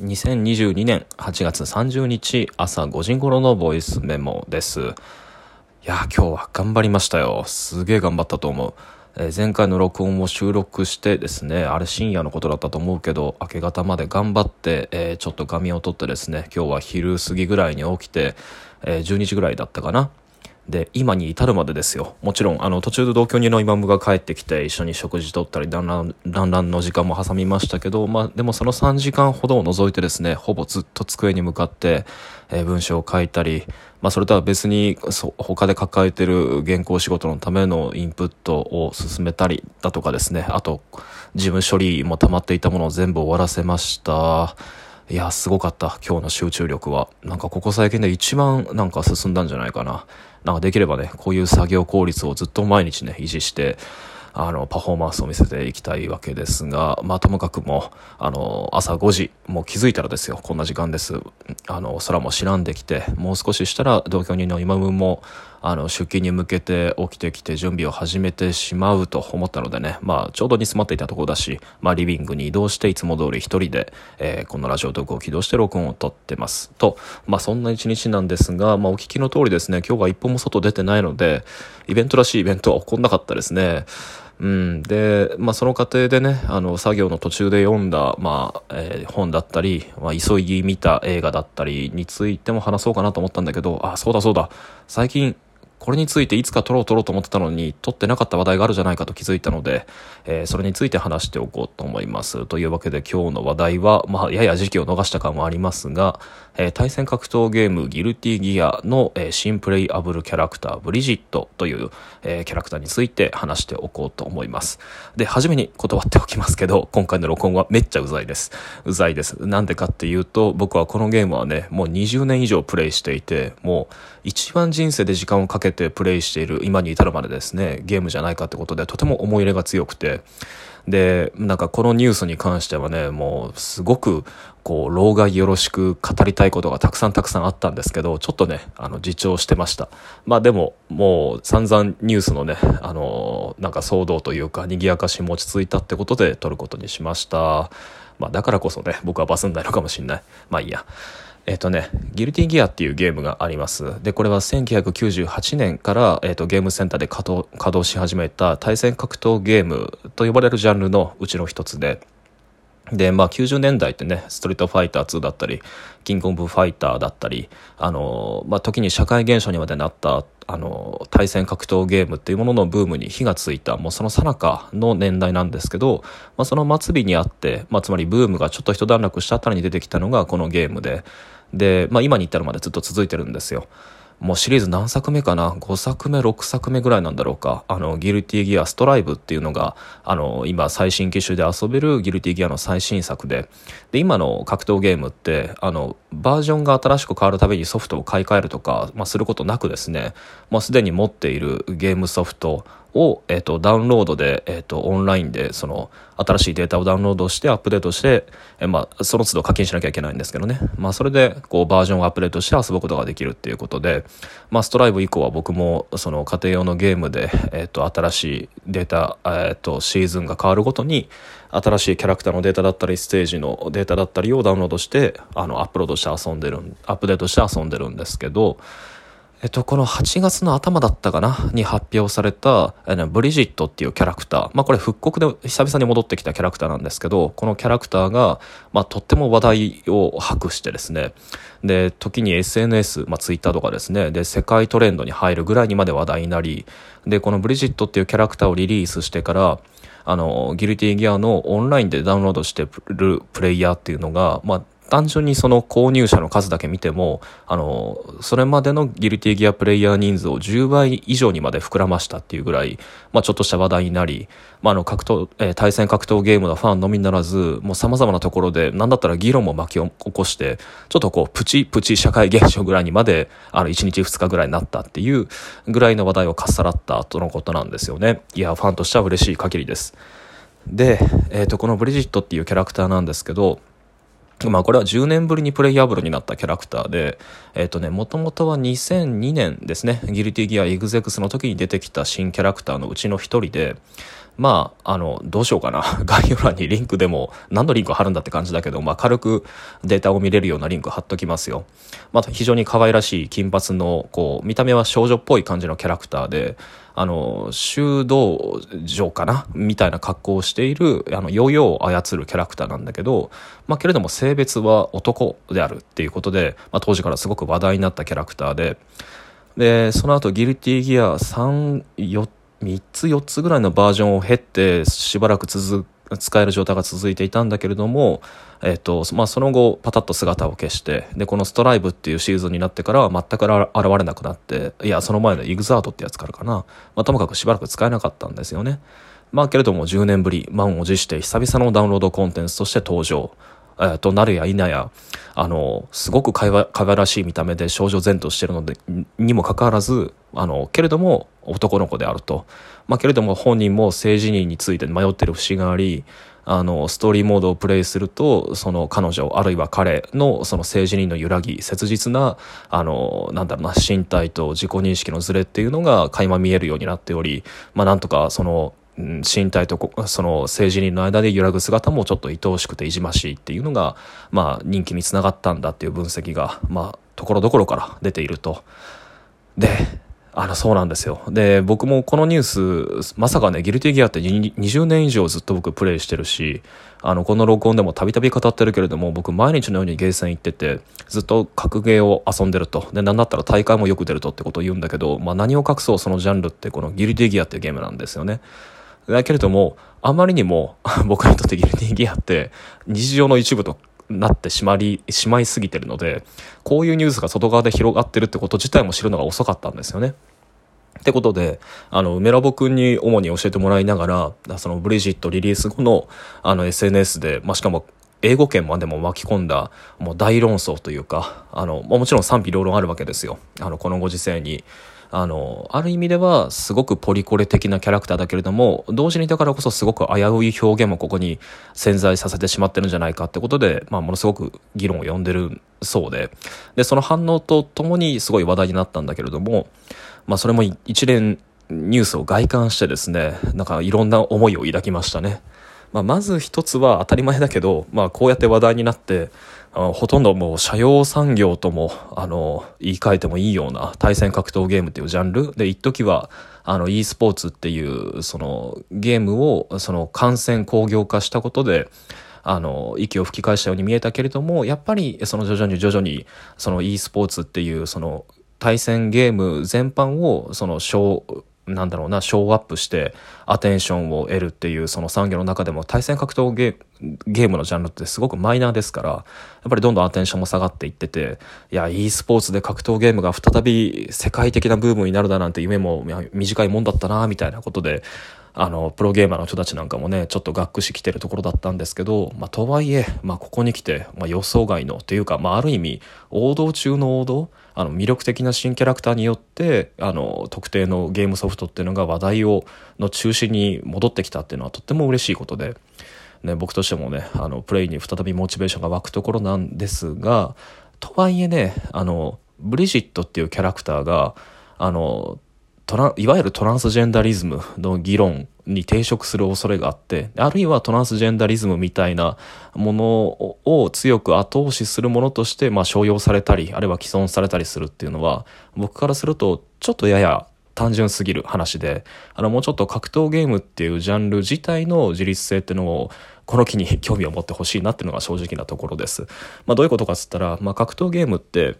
2022年8月30日朝5時頃のボイスメモです。いや、今日は頑張りましたよ。すげえ頑張ったと思う。えー、前回の録音を収録してですね、あれ深夜のことだったと思うけど、明け方まで頑張って、えー、ちょっと髪を取ってですね、今日は昼過ぎぐらいに起きて、えー、12時ぐらいだったかな。で今に至るまでですよもちろんあの途中で同居人のイマムが帰ってきて一緒に食事とったり団らん団らんの時間も挟みましたけど、まあ、でもその3時間ほどを除いてですねほぼずっと机に向かって、えー、文章を書いたり、まあ、それとは別にそ他で抱えてる原稿仕事のためのインプットを進めたりだとかですねあと事務処理も溜まっていたものを全部終わらせました。いや、すごかった。今日の集中力は。なんかここ最近で一番なんか進んだんじゃないかな。なんかできればね、こういう作業効率をずっと毎日ね、維持して、あの、パフォーマンスを見せていきたいわけですが、まあ、ともかくも、あの、朝5時、もう気づいたらですよ、こんな時間です。あの、空も白んできて、もう少ししたら同居人の今分も、あの、出勤に向けて起きてきて準備を始めてしまうと思ったのでね、まあ、ちょうど煮詰まっていたところだし、まあ、リビングに移動していつも通り一人で、えー、このラジオトークを起動して録音を撮ってます。と、まあ、そんな一日なんですが、まあ、お聞きの通りですね、今日は一歩も外出てないので、イベントらしいイベントは起こんなかったですね。うん、で、まあ、その過程でね、あの、作業の途中で読んだ、まあ、えー、本だったり、まあ、急ぎ見た映画だったりについても話そうかなと思ったんだけど、あ、そうだそうだ、最近、これについていつか撮ろう撮ろうと思ってたのに、撮ってなかった話題があるじゃないかと気づいたので、えー、それについて話しておこうと思います。というわけで今日の話題は、まあ、やや時期を逃した感もありますが、えー、対戦格闘ゲームギルティギアの、えー、新プレイアブルキャラクターブリジットという、え、キャラクターについて話しておこうと思います。で、初めに断っておきますけど、今回の録音はめっちゃうざいです。うざいです。なんでかっていうと、僕はこのゲームはね、もう20年以上プレイしていて、もう一番人生で時間をかけてプレイしている今に至るまでですね、ゲームじゃないかってことで、とても思い入れが強くて、で、なんかこのニュースに関してはね、もうすごく、こう、老害よろしく語りたいことがたくさんたくさんあったんですけど、ちょっとね、あの、自重してました。まあでも、もう散々ニュースのね、あの、なんか騒動というか、賑やかしも落ち着いたってことで撮ることにしました。まあだからこそね、僕はバスんないのかもしんない。まあいいや。えっ、とね、ギルティギアっていうゲームがあります。で、これは1998年から、えっ、と、ゲームセンターで稼働稼働し始めた対戦格闘ゲームと呼ばれるジャンルのうちの一つで、で、まあ90年代ってね、ストリートファイター2だったり、キングオブファイターだったり、あの、まあ時に社会現象にまでなった、あの、対戦格闘ゲームっていうもののブームに火がついた、もうその最中の年代なんですけど、まあその末尾にあって、まあつまりブームがちょっと一段落したあたりに出てきたのがこのゲームで、で、まあ今に至るまでずっと続いてるんですよ。もうシリーズ何作目かな ?5 作目、6作目ぐらいなんだろうか。あの、ギルティギアストライブっていうのが、あの、今最新機種で遊べるギルティギアの最新作で、で、今の格闘ゲームって、あの、バージョンが新しく変わるたびにソフトを買い替えるとか、まあ、することなくですね、もうすでに持っているゲームソフト、を、えっ、ー、と、ダウンロードで、えっ、ー、と、オンラインで、その、新しいデータをダウンロードして、アップデートして、えー、まあ、その都度課金しなきゃいけないんですけどね。まあ、それで、こう、バージョンをアップデートして遊ぶことができるっていうことで、まあ、ストライブ以降は僕も、その、家庭用のゲームで、えっ、と、新しいデータ、えっ、と、シーズンが変わるごとに、新しいキャラクターのデータだったり、ステージのデータだったりをダウンロードして、あの、アップロードして遊んでる、アップデートして遊んでるんですけど、えっと、この8月の頭だったかな？に発表された、えブリジットっていうキャラクター。まあこれ復刻で久々に戻ってきたキャラクターなんですけど、このキャラクターが、まあとっても話題を博してですね、で、時に SNS、まあツイッターとかですね、で、世界トレンドに入るぐらいにまで話題になり、で、このブリジットっていうキャラクターをリリースしてから、あの、ギルティギアのオンラインでダウンロードしてるプレイヤーっていうのが、まあ単純にその購入者の数だけ見ても、あの、それまでのギルティギアプレイヤー人数を10倍以上にまで膨らましたっていうぐらい、まあちょっとした話題になり、まああの格闘、えー、対戦格闘ゲームのファンのみならず、もう様々なところで、なんだったら議論も巻き起こして、ちょっとこう、プチプチ社会現象ぐらいにまで、あの、1日2日ぐらいになったっていうぐらいの話題をかっさらったとのことなんですよね。いや、ファンとしては嬉しい限りです。で、えっ、ー、と、このブリジットっていうキャラクターなんですけど、まあこれは10年ぶりにプレイヤブルになったキャラクターで、えっ、ー、とね、もともとは2002年ですね、ギルティギアエグゼクスの時に出てきた新キャラクターのうちの一人で、まあ、あの、どうしようかな。概要欄にリンクでも、何のリンク貼るんだって感じだけど、まあ、軽くデータを見れるようなリンク貼っときますよ。まあ、非常に可愛らしい金髪の、こう、見た目は少女っぽい感じのキャラクターで、あの、修道場かな？みたいな格好をしている、あの、ヨーヨーを操るキャラクターなんだけど、まあ、けれども性別は男であるっていうことで、まあ、当時からすごく話題になったキャラクターで、で、その後、ギルティギア3、4、3つ4つぐらいのバージョンを経ってしばらく続使える状態が続いていたんだけれども、えっとまあ、その後パタッと姿を消してでこのストライブっていうシーズンになってからは全く現れなくなっていやその前のイグザードってやつからかな、まあ、ともかくしばらく使えなかったんですよね。まあけれども10年ぶり満を持して久々のダウンロードコンテンツとして登場。えー、となるや否やあのすごくかわかわらしい見た目で少女前としてるのでにもかかわらずあのけれども男の子であると、まあ、けれども本人も性自認について迷ってる節がありあのストーリーモードをプレイするとその彼女あるいは彼のその性自認の揺らぎ切実なあのなんだろうな身体と自己認識のズレっていうのが垣間見えるようになっており、まあ、なんとかその身体とその政治人の間で揺らぐ姿もちょっと愛おしくていじましいっていうのが、まあ、人気につながったんだっていう分析が、まあ、ところどころから出ていると。で、あの、そうなんですよ。で、僕もこのニュース、まさかね、ギルティギアって20年以上ずっと僕プレイしてるし、あの、この録音でもたびたび語ってるけれども、僕毎日のようにゲーセン行ってて、ずっと格ゲーを遊んでると。で、なんだったら大会もよく出るとってことを言うんだけど、まあ何を隠そうそのジャンルってこのギルティギアっていうゲームなんですよね。だけれども、あまりにも僕にとってギルティギアって日常の一部となってしまり、しまいすぎてるので、こういうニュースが外側で広がってるってこと自体も知るのが遅かったんですよね。ってことで、あの、梅ラボ君に主に教えてもらいながら、そのブリジットリリース後の、あの、SNS で、まあ、しかも、英語圏までも巻き込んだ、もう大論争というか、あの、もちろん賛否両論あるわけですよ。あの、このご時世に。あの、ある意味ではすごくポリコレ的なキャラクターだけれども、同時にだからこそすごく危うい表現もここに潜在させてしまってるんじゃないかってことで、まあ、ものすごく議論を呼んでるそうで、で、その反応とともにすごい話題になったんだけれども、まあ、それも一連ニュースを外観してですね、なんかいろんな思いを抱きましたね。まあ、まず一つは当たり前だけど、まあ、こうやって話題になって、ほとんどもう社用産業ともあの言い換えてもいいような対戦格闘ゲームっていうジャンル？で一時はあの e スポーツっていうそのゲームをその感染工業化したことであの息を吹き返したように見えたけれどもやっぱりその徐々に徐々にその e スポーツっていうその対戦ゲーム全般をその小なんだろうな、ショーアップしてアテンションを得るっていうその産業の中でも対戦格闘ゲゲームのジャンルってすごくマイナーですから、やっぱりどんどんアテンションも下がっていってて、いや、e スポーツで格闘ゲームが再び世界的なブームになるだなんて夢も短いもんだったな、みたいなことで、あの、プロゲーマーの人たちなんかもね、ちょっとがっくしきてるところだったんですけど、まあ、とはいえ、まあ、ここに来て、まあ、予想外の、というか、まあ、ある意味、王道中の王道、あの、魅力的な新キャラクターによって、あの、特定のゲームソフトっていうのが話題を、の中心に戻ってきたっていうのはとっても嬉しいことで、ね、僕としてもね、あの、プレイに再びモチベーションが湧くところなんですが、とはいえね、あの、ブリジットっていうキャラクターが、あの、トラいわゆるトランスジェンダリズムの議論に抵触する恐れがあって、あるいはトランスジェンダリズムみたいなものを強く後押しするものとして、まあ、商用されたり、あるいは既存されたりするっていうのは、僕からすると、ちょっとやや単純すぎる話で、あの、もうちょっと格闘ゲームっていうジャンル自体の自立性っていうのを、この機に興味を持ってほしいなっていうのが正直なところです。まあ、どういうことかっつったら、まあ、格闘ゲームって、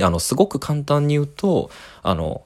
あの、すごく簡単に言うと、あの、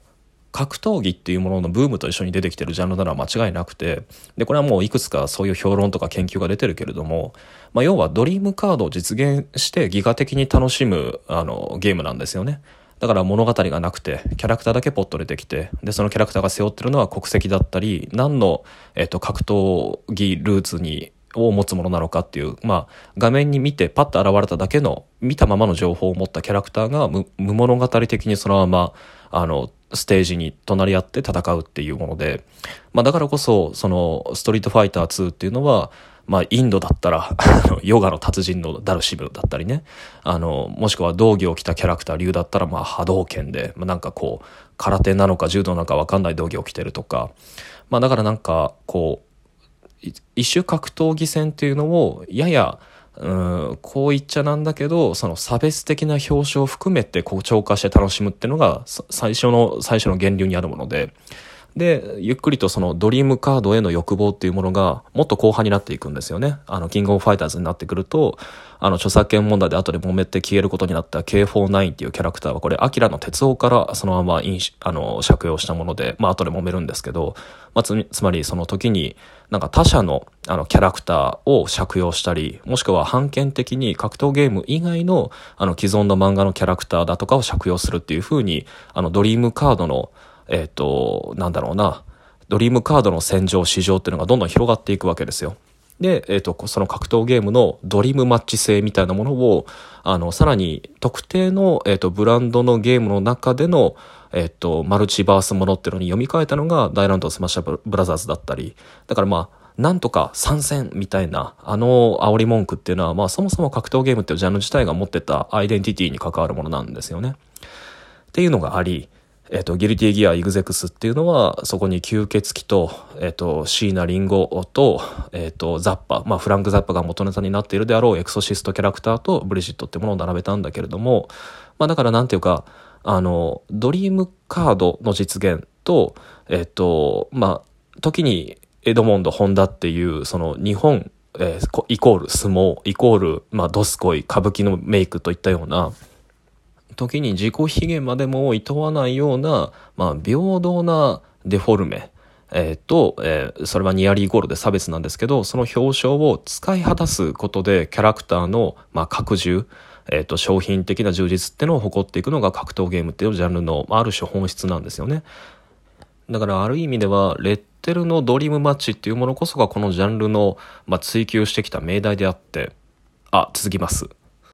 格闘技っていうもののブームと一緒に出てきてるジャンルなら間違いなくて、で、これはもういくつかそういう評論とか研究が出てるけれども、まあ、要はドリームカードを実現してギガ的に楽しむ、あの、ゲームなんですよね。だから物語がなくて、キャラクターだけポッと出てきて、で、そのキャラクターが背負ってるのは国籍だったり、何の、えっと、格闘技ルーツにを持つものなのかっていう、まあ、画面に見てパッと現れただけの、見たままの情報を持ったキャラクターが無物語的にそのまま、あの、ステージに隣り合って戦うっていうもので、まあだからこそ、その、ストリートファイター2っていうのは、まあ、インドだったらヨガの達人のダルシムだったりね、あの、もしくは道着を着たキャラクター、竜だったら、まあ、波動拳で、まあ、なんかこう、空手なのか柔道なのかわかんない道着を着てるとか、まあ、だからなんか、こう、一種格闘技戦っていうのを、やや、うんこう言っちゃなんだけどその差別的な表彰を含めてこう超過して楽しむっていうのが最初の最初の源流にあるもので。で、ゆっくりとそのドリームカードへの欲望っていうものがもっと後半になっていくんですよね。あの、キングオブファイターズになってくると、あの、著作権問題で後で揉めて消えることになった K49 っていうキャラクターはこれ、アキラの鉄夫からそのままあの、借用したもので、まあ後で揉めるんですけど、まあつ、つまりその時になんか他社のあのキャラクターを借用したり、もしくは判権的に格闘ゲーム以外のあの既存の漫画のキャラクターだとかを借用するっていう風に、あのドリームカードのえっ、ー、と、なんだろうな、ドリームカードの戦場、市場っていうのがどんどん広がっていくわけですよ。で、えっ、ー、と、その格闘ゲームのドリームマッチ性みたいなものを、あの、さらに特定の、えっ、ー、と、ブランドのゲームの中での、えっ、と、マルチバースものっていうのに読み替えたのが、ダイランドスマッシュブラザーズだったり、だからまあ、なんとか参戦みたいな、あの煽り文句っていうのは、まあそもそも格闘ゲームっていうジャンル自体が持ってたアイデンティティに関わるものなんですよね。っていうのがあり、えっ、と、ギルティギアイグゼクスっていうのは、そこに吸血鬼と、えっ、と、椎名林檎と、えっ、と、ザッパ、まあ、フランク・ザッパが元ネタになっているであろうエクソシストキャラクターとブリジットってものを並べたんだけれども、まあ、だからなんていうか、あの、ドリームカードの実現と、えっ、と、まあ、時にエドモンド・ホンダっていう、その日本、えー、イコール相撲、イコール、まあ、ドスコイ、歌舞伎のメイクといったような、時に自己卑下までも厭わないような、まあ、平等なデフォルメ、えー、と、えー、それはニアリーゴールで差別なんですけど、その表彰を使い果たすことでキャラクターの、まあ、拡充、えー、と、商品的な充実ってのを誇っていくのが格闘ゲームっていうジャンルの、ある種本質なんですよね。だからある意味では、レッテルのドリームマッチっていうものこそがこのジャンルの、まあ、追求してきた命題であって、あ、続きます。